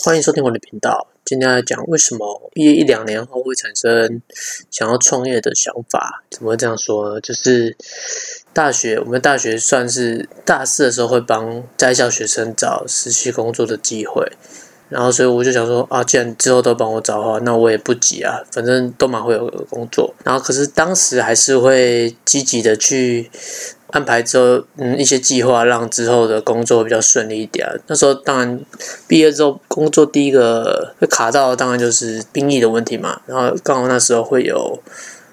欢迎收听我的频道。今天来讲为什么毕业一两年后会产生想要创业的想法？怎么会这样说呢？就是大学，我们大学算是大四的时候会帮在校学生找实习工作的机会，然后所以我就想说啊，既然之后都帮我找的话，那我也不急啊，反正都蛮会有工作。然后可是当时还是会积极的去。安排之后，嗯，一些计划让之后的工作比较顺利一点。那时候当然毕业之后工作第一个会卡到，当然就是兵役的问题嘛。然后刚好那时候会有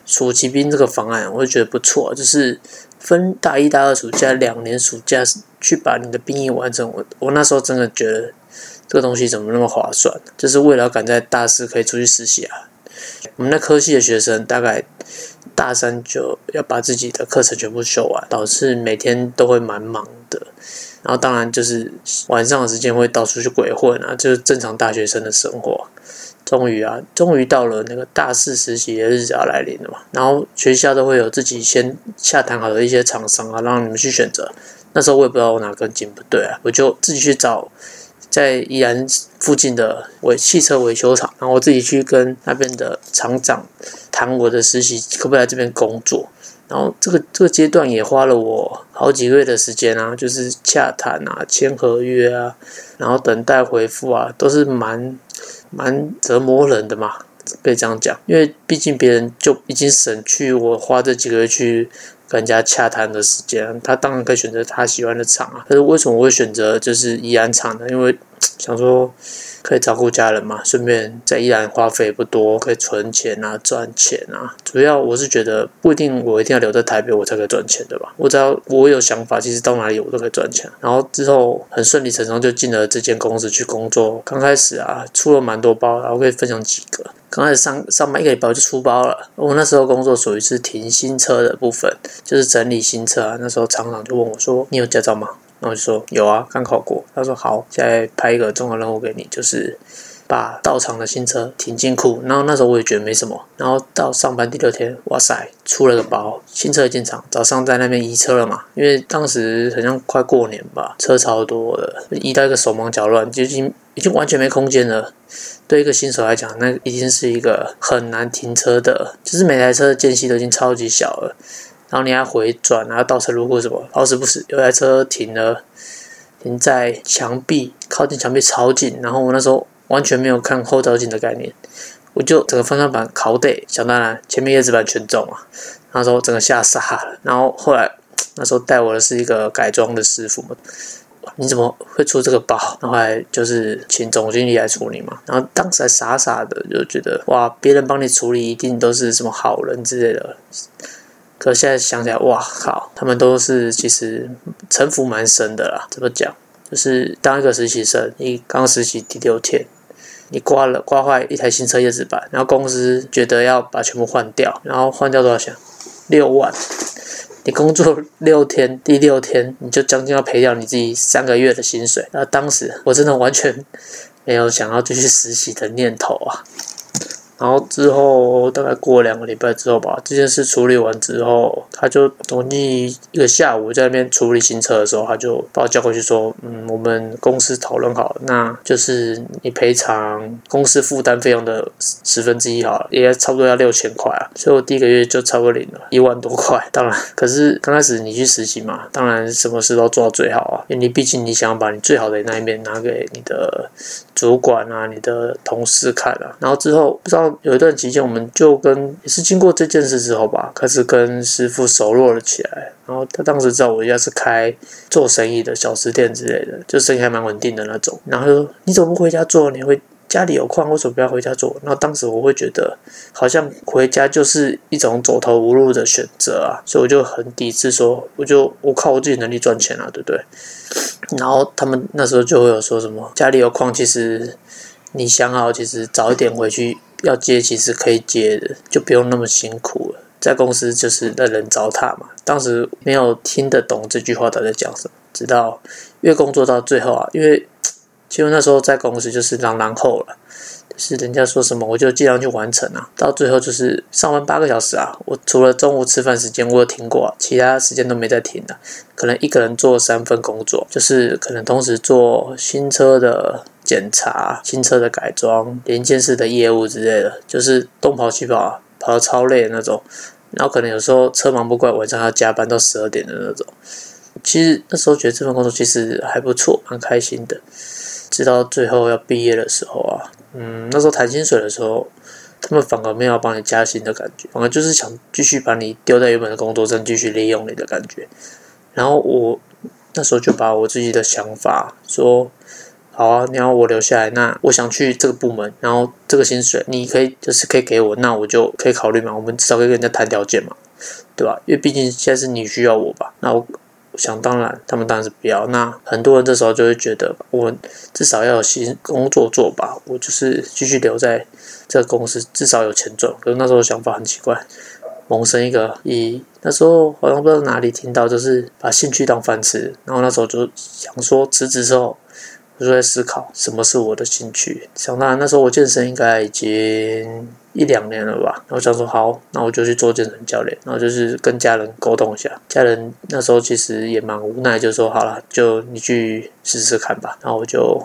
暑期兵这个方案，我就觉得不错，就是分大一、大二暑假两年暑假去把你的兵役完成。我我那时候真的觉得这个东西怎么那么划算？就是为了赶在大四可以出去实习啊。我们那科系的学生大概。大三就要把自己的课程全部修完，导致每天都会蛮忙的。然后当然就是晚上的时间会到处去鬼混啊，就是正常大学生的生活。终于啊，终于到了那个大四实习的日子要来临了嘛。然后学校都会有自己先下谈好的一些厂商啊，让你们去选择。那时候我也不知道我哪根筋不对啊，我就自己去找。在宜兰附近的维汽车维修厂，然后我自己去跟那边的厂长谈我的实习可不可以来这边工作。然后这个这个阶段也花了我好几个月的时间啊，就是洽谈啊、签合约啊，然后等待回复啊，都是蛮蛮折磨人的嘛，可以这样讲。因为毕竟别人就已经省去我花这几个月去。跟人家洽谈的时间，他当然可以选择他喜欢的厂啊。但是为什么我会选择就是宜安厂呢？因为 想说可以照顾家人嘛，顺便在宜兰花费不多，可以存钱啊，赚钱啊。主要我是觉得不一定我一定要留在台北我才可以赚钱对吧。我只要我有想法，其实到哪里我都可以赚钱。然后之后很顺理成章就进了这间公司去工作。刚开始啊，出了蛮多包，然后可以分享几个。刚开始上上班一个礼拜就出包了。我那时候工作属于是停新车的部分，就是整理新车啊。那时候厂长就问我说：“你有驾照吗？”然后我就说：“有啊，刚考过。”他说：“好，现在派一个重要任务给你，就是把到厂的新车停进库。”然后那时候我也觉得没什么。然后到上班第六天，哇塞，出了个包，新车进厂，早上在那边移车了嘛。因为当时好像快过年吧，车超多的，移到一个手忙脚乱，就已经已经完全没空间了。对一个新手来讲，那已经是一个很难停车的，就是每台车的间隙都已经超级小了，然后你还回转，然后倒车，如果什么好死不死有台车停了，停在墙壁靠近墙壁超近，然后我那时候完全没有看后照镜的概念，我就整个方向盘靠得，想当然前面叶子板全中啊，那时候整个吓傻了，然后后来那时候带我的是一个改装的师傅嘛。你怎么会出这个包？然后来就是请总经理来处理嘛。然后当时还傻傻的就觉得哇，别人帮你处理一定都是什么好人之类的。可现在想起来，哇靠，他们都是其实城府蛮深的啦。怎么讲？就是当一个实习生，你刚实习第六天，你刮了刮坏一台新车叶子板，然后公司觉得要把全部换掉，然后换掉多少钱？六万。你工作六天，第六天你就将近要赔掉你自己三个月的薪水。那当时我真的完全没有想要继续实习的念头啊。然后之后大概过两个礼拜之后吧，这件事处理完之后，他就同意一个下午在那边处理新车的时候，他就把我叫过去说：“嗯，我们公司讨论好，那就是你赔偿公司负担费用的十分之一好了，也差不多要六千块啊。”所以我第一个月就差不多领了一万多块。当然，可是刚开始你去实习嘛，当然什么事都做到最好啊，因为你毕竟你想要把你最好的那一面拿给你的主管啊、你的同事看啊。然后之后不知道。有一段期间，我们就跟也是经过这件事之后吧，开始跟师傅熟络了起来。然后他当时知道我家是开做生意的小吃店之类的，就生意还蛮稳定的那种。然后就说：“你怎么不回家做？你会家里有矿，为什么不要回家做？”然后当时我会觉得，好像回家就是一种走投无路的选择啊，所以我就很抵制，说：“ 我就我靠我自己能力赚钱啊，对不对？”然后他们那时候就会有说什么：“家里有矿，其实你想好，其实早一点回去。”要接其实可以接的，就不用那么辛苦了。在公司就是任人糟蹋嘛。当时没有听得懂这句话他在讲什么，直到越工作到最后啊，因为其实那时候在公司就是狼狼后了，是人家说什么我就尽量去完成啊。到最后就是上班八个小时啊，我除了中午吃饭时间我有停过，其他时间都没在停的。可能一个人做三份工作，就是可能同时做新车的。检查、新车的改装、零件式的业务之类的，就是东跑西跑，跑的超累的那种。然后可能有时候车忙不过来，晚上要加班到十二点的那种。其实那时候觉得这份工作其实还不错，蛮开心的。直到最后要毕业的时候啊，嗯，那时候谈薪水的时候，他们反而没有帮你加薪的感觉，反而就是想继续把你丢在原本的工作上，继续利用你的感觉。然后我那时候就把我自己的想法说：好啊，你要我留下来，那我想去这个部门，然后这个薪水你可以就是可以给我，那我就可以考虑嘛。我们至少可以跟人家谈条件嘛，对吧？因为毕竟现在是你需要我吧，那我。想当然，他们当然是不要。那很多人这时候就会觉得，我至少要有新工作做吧，我就是继续留在这个公司，至少有钱赚。可是那时候想法很奇怪，萌生一个以那时候好像不知道哪里听到，就是把兴趣当饭吃。然后那时候就想说辞职之后。我就在思考什么是我的兴趣。想当然，那时候我健身应该已经一两年了吧。然后想说好，那我就去做健身教练。然后就是跟家人沟通一下，家人那时候其实也蛮无奈，就说好了，就你去试试看吧。然后我就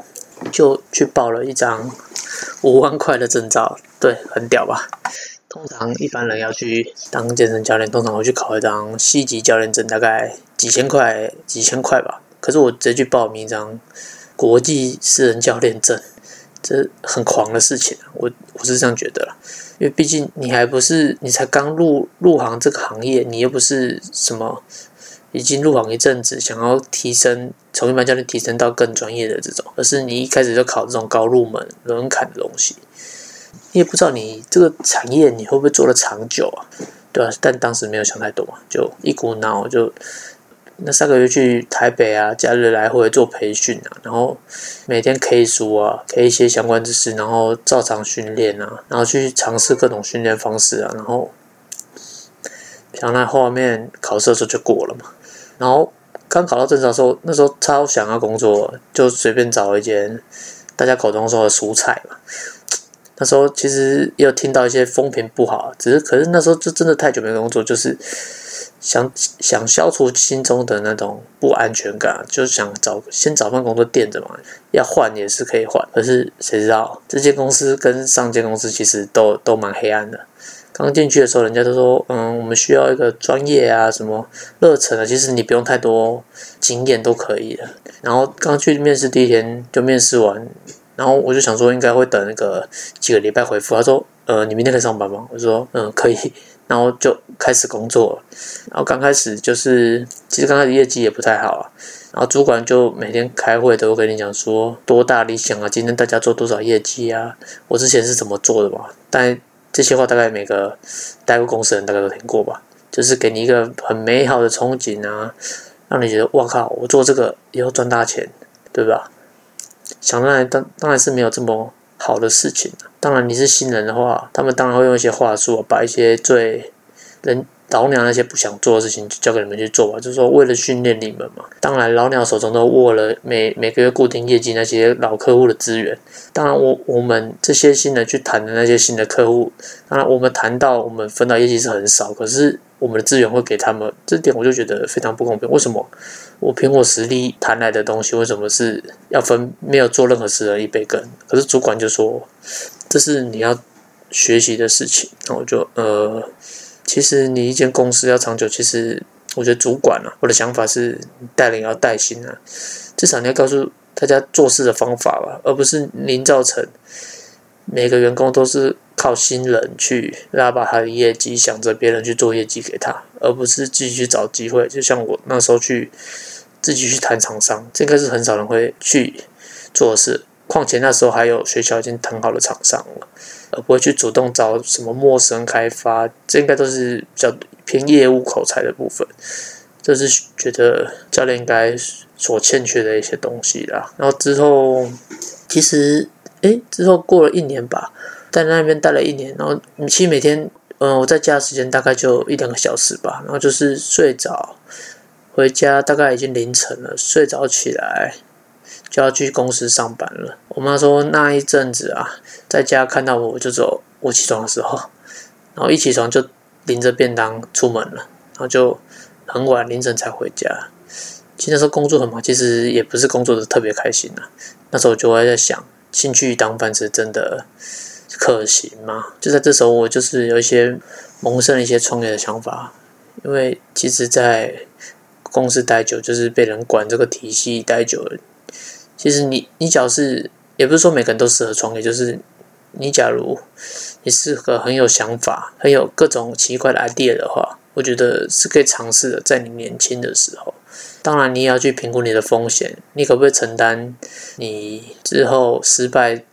就去报了一张五万块的证照，对，很屌吧？通常一般人要去当健身教练，通常会去考一张 C 级教练证，大概几千块，几千块吧。可是我直接去报名一张。国际私人教练证，这很狂的事情，我我是这样觉得啦。因为毕竟你还不是，你才刚入入行这个行业，你又不是什么已经入行一阵子，想要提升从一般教练提升到更专业的这种，而是你一开始就考这种高入门门槛的东西，你也不知道你这个产业你会不会做的长久啊？对吧？但当时没有想太多，就一股脑就。那上个月去台北啊，假日来回做培训啊，然后每天 K 书啊，K 一些相关知识，然后照常训练啊，然后去尝试各种训练方式啊，然后想那后面考试的时候就过了嘛。然后刚考到证照的时候，那时候超想要工作，就随便找一间大家口中说的蔬菜嘛。那时候其实也有听到一些风评不好，只是可是那时候就真的太久没工作，就是。想想消除心中的那种不安全感，就是想找先找份工作垫着嘛。要换也是可以换，可是谁知道这间公司跟上间公司其实都都蛮黑暗的。刚进去的时候，人家都说，嗯，我们需要一个专业啊，什么热忱啊，其实你不用太多经验都可以的。然后刚去面试第一天就面试完，然后我就想说应该会等那个几个礼拜回复。他说，呃，你明天可以上班吗？我说，嗯，可以。然后就开始工作了，然后刚开始就是，其实刚开始业绩也不太好啊。然后主管就每天开会都会跟你讲说多大理想啊，今天大家做多少业绩啊，我之前是怎么做的嘛。但这些话大概每个待过公司的人大概都听过吧，就是给你一个很美好的憧憬啊，让你觉得哇靠，我做这个以后赚大钱，对吧？想当然当当然是没有这么好的事情当然，你是新人的话，他们当然会用一些话术，把一些最人老鸟那些不想做的事情就交给你们去做吧。就是说，为了训练你们嘛。当然，老鸟手中都握了每每个月固定业绩那些老客户的资源。当然，我我们这些新人去谈的那些新的客户，当然我们谈到我们分到业绩是很少，可是我们的资源会给他们，这点我就觉得非常不公平。为什么我凭我实力谈来的东西，为什么是要分没有做任何事的一杯羹？可是主管就说。这是你要学习的事情，那我就呃，其实你一间公司要长久，其实我觉得主管啊，我的想法是带领要带心啊，至少你要告诉大家做事的方法吧，而不是您造成每个员工都是靠新人去拉把他的业绩，想着别人去做业绩给他，而不是自己去找机会。就像我那时候去自己去谈厂商，这个是很少人会去做事。况且那时候还有学校已经谈好的厂商了，而不会去主动找什么陌生开发，这应该都是比较偏业务口才的部分。这是觉得教练应该所欠缺的一些东西啦。然后之后，其实诶，之后过了一年吧，在那边待了一年，然后其实每天，嗯，我在家的时间大概就一两个小时吧，然后就是睡着，回家大概已经凌晨了，睡着起来。就要去公司上班了。我妈说那一阵子啊，在家看到我就走，我起床的时候，然后一起床就拎着便当出门了，然后就很晚凌晨才回家。其实那时候工作很忙，其实也不是工作的特别开心呐。那时候我就会在想，兴趣当饭吃真的可行吗？就在这时候，我就是有一些萌生了一些创业的想法，因为其实，在公司待久，就是被人管这个体系待久了。其实你你只要是，也不是说每个人都适合创业，就是你假如你是个很有想法、很有各种奇怪的 idea 的话，我觉得是可以尝试的，在你年轻的时候。当然，你也要去评估你的风险，你可不可以承担你之后失败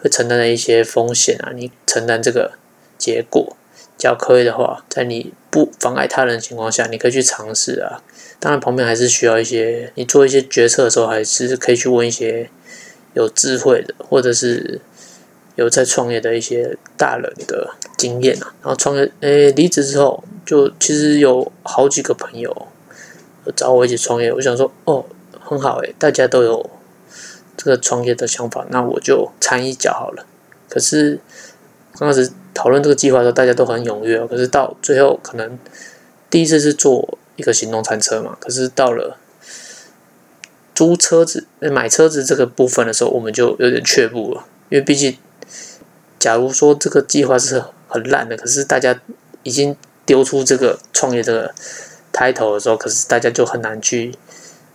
会承担的一些风险啊？你承担这个结果，只要可以的话，在你不妨碍他人的情况下，你可以去尝试啊。当然，旁边还是需要一些，你做一些决策的时候，还是可以去问一些有智慧的，或者是有在创业的一些大人的经验啊。然后创业，诶，离职之后，就其实有好几个朋友找我一起创业。我想说，哦，很好诶，大家都有这个创业的想法，那我就掺一脚好了。可是刚开始讨论这个计划的时候，大家都很踊跃，可是到最后，可能第一次是做。一个行动餐车嘛，可是到了租车子、买车子这个部分的时候，我们就有点却步了。因为毕竟，假如说这个计划是很烂的，可是大家已经丢出这个创业这个抬头的时候，可是大家就很难去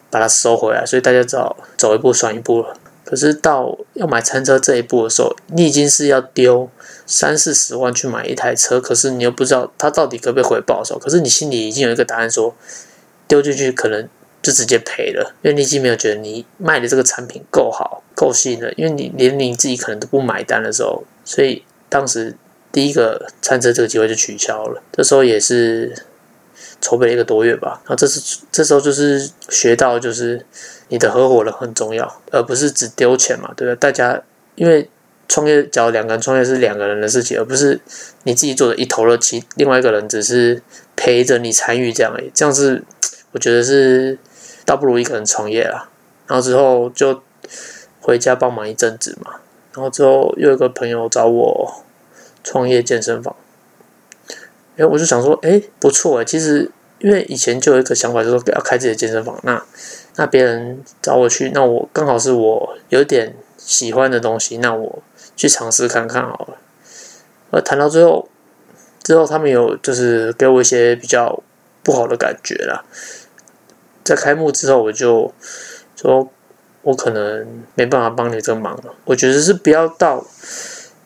把它收回来，所以大家只好走一步算一步了。可是到要买餐车这一步的时候，你已经是要丢三四十万去买一台车，可是你又不知道它到底可不可以回报的时候，可是你心里已经有一个答案，说丢进去可能就直接赔了，因为你已经没有觉得你卖的这个产品够好、够吸引人，因为你连你自己可能都不买单的时候，所以当时第一个餐车这个机会就取消了。这时候也是筹备了一个多月吧，然后这是这时候就是学到就是。你的合伙人很重要，而不是只丢钱嘛，对不对？大家因为创业，假如两个人创业是两个人的事情，而不是你自己做的一头热，其另外一个人只是陪着你参与这样而已。这样是我觉得是倒不如一个人创业啊。然后之后就回家帮忙一阵子嘛。然后之后又有个朋友找我创业健身房，哎，我就想说，哎，不错哎。其实因为以前就有一个想法，就是要开自己的健身房，那。那别人找我去，那我刚好是我有点喜欢的东西，那我去尝试看看好了。而谈到最后，之后他们有就是给我一些比较不好的感觉啦。在开幕之后，我就说，我可能没办法帮你这个忙了。我觉得是不要到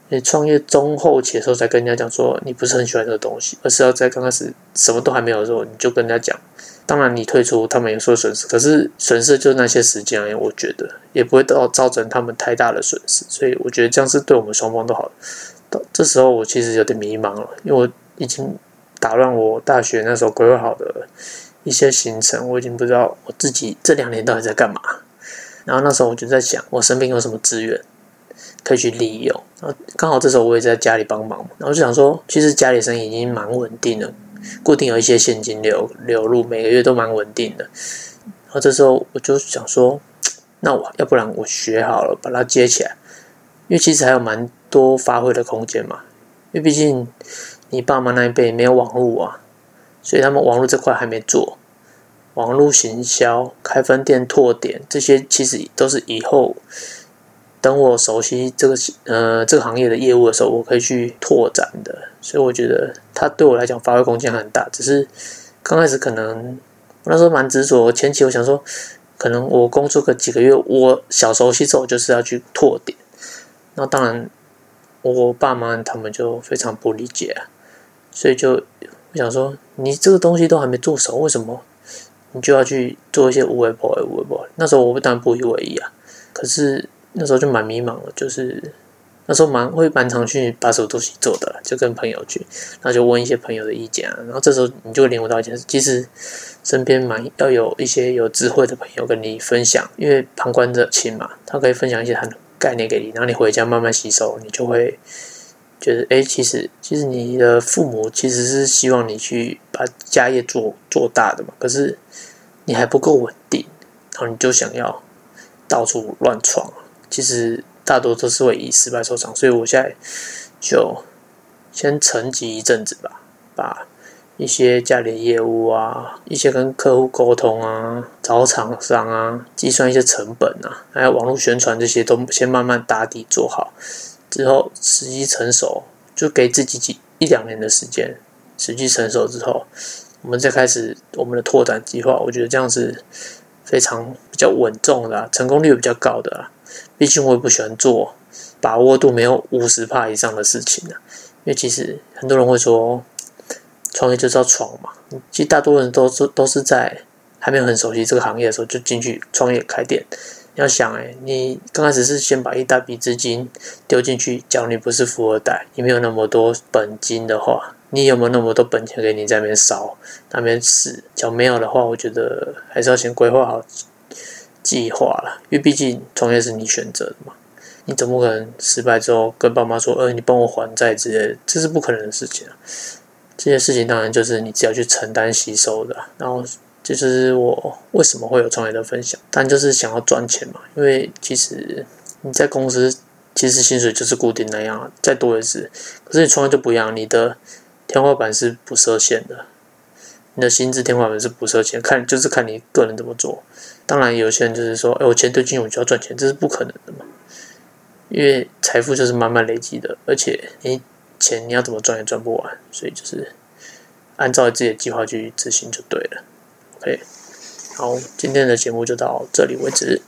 你创业中后期的时候才跟人家讲说你不是很喜欢这个东西，而是要在刚开始什么都还没有的时候，你就跟人家讲。当然，你退出，他们也说损失，可是损失就是那些时间而已。我觉得也不会到造成他们太大的损失，所以我觉得这样是对我们双方都好。到这时候，我其实有点迷茫了，因为我已经打乱我大学那时候规划好的一些行程，我已经不知道我自己这两年到底在干嘛。然后那时候我就在想，我身边有什么资源可以去利用。然后刚好这时候我也在家里帮忙，然后就想说，其实家里生意已经蛮稳定了。固定有一些现金流流入，每个月都蛮稳定的。然后这时候我就想说，那我要不然我学好了，把它接起来，因为其实还有蛮多发挥的空间嘛。因为毕竟你爸妈那一辈没有网络啊，所以他们网络这块还没做。网络行销、开分店、拓点这些，其实都是以后。等我熟悉这个呃这个行业的业务的时候，我可以去拓展的，所以我觉得它对我来讲发挥空间很大。只是刚开始可能我那时候蛮执着，前期我想说，可能我工作个几个月，我小熟悉之后就是要去拓点。那当然，我爸妈他们就非常不理解啊，所以就我想说，你这个东西都还没做熟，为什么你就要去做一些无为不为无为不那时候我当然不以为意啊，可是。那时候就蛮迷茫的，就是那时候蛮会蛮常去把什么东西做的，就跟朋友去，然后就问一些朋友的意见啊。然后这时候你就领悟到一件事，其实身边蛮要有一些有智慧的朋友跟你分享，因为旁观者清嘛，他可以分享一些他的概念给你，然后你回家慢慢吸收，你就会觉得，哎，其实其实你的父母其实是希望你去把家业做做大的嘛，可是你还不够稳定，然后你就想要到处乱闯。其实大多都是会以失败收场，所以我现在就先沉寂一阵子吧，把一些家里的业务啊，一些跟客户沟通啊，找厂商啊，计算一些成本啊，还有网络宣传这些都先慢慢打底做好，之后时机成熟，就给自己几一两年的时间，时机成熟之后，我们再开始我们的拓展计划。我觉得这样是非常比较稳重的，成功率比较高的。毕竟我也不喜欢做把握度没有五十帕以上的事情的，因为其实很多人会说。创业就是要闯嘛，其实大多人都是都是在还没有很熟悉这个行业的时候就进去创业开店。你要想，哎，你刚开始是先把一大笔资金丢进去，假如你不是富二代，你没有那么多本金的话，你有没有那么多本钱给你在那边烧、那边试？假如没有的话，我觉得还是要先规划好计划了，因为毕竟创业是你选择的嘛，你怎么可能失败之后跟爸妈说，呃，你帮我还债之类的，这是不可能的事情啊。这些事情当然就是你只要去承担吸收的，然后就是我为什么会有创业的分享，但就是想要赚钱嘛。因为其实你在公司其实薪水就是固定那样，再多也是。可是你创业就不一样，你的天花板是不设限的，你的薪资天花板是不设限，看就是看你个人怎么做。当然有些人就是说，哎，我钱堆进去我就要赚钱，这是不可能的嘛。因为财富就是慢慢累积的，而且你。钱你要怎么赚也赚不完，所以就是按照自己的计划去执行就对了。OK，好，今天的节目就到这里为止。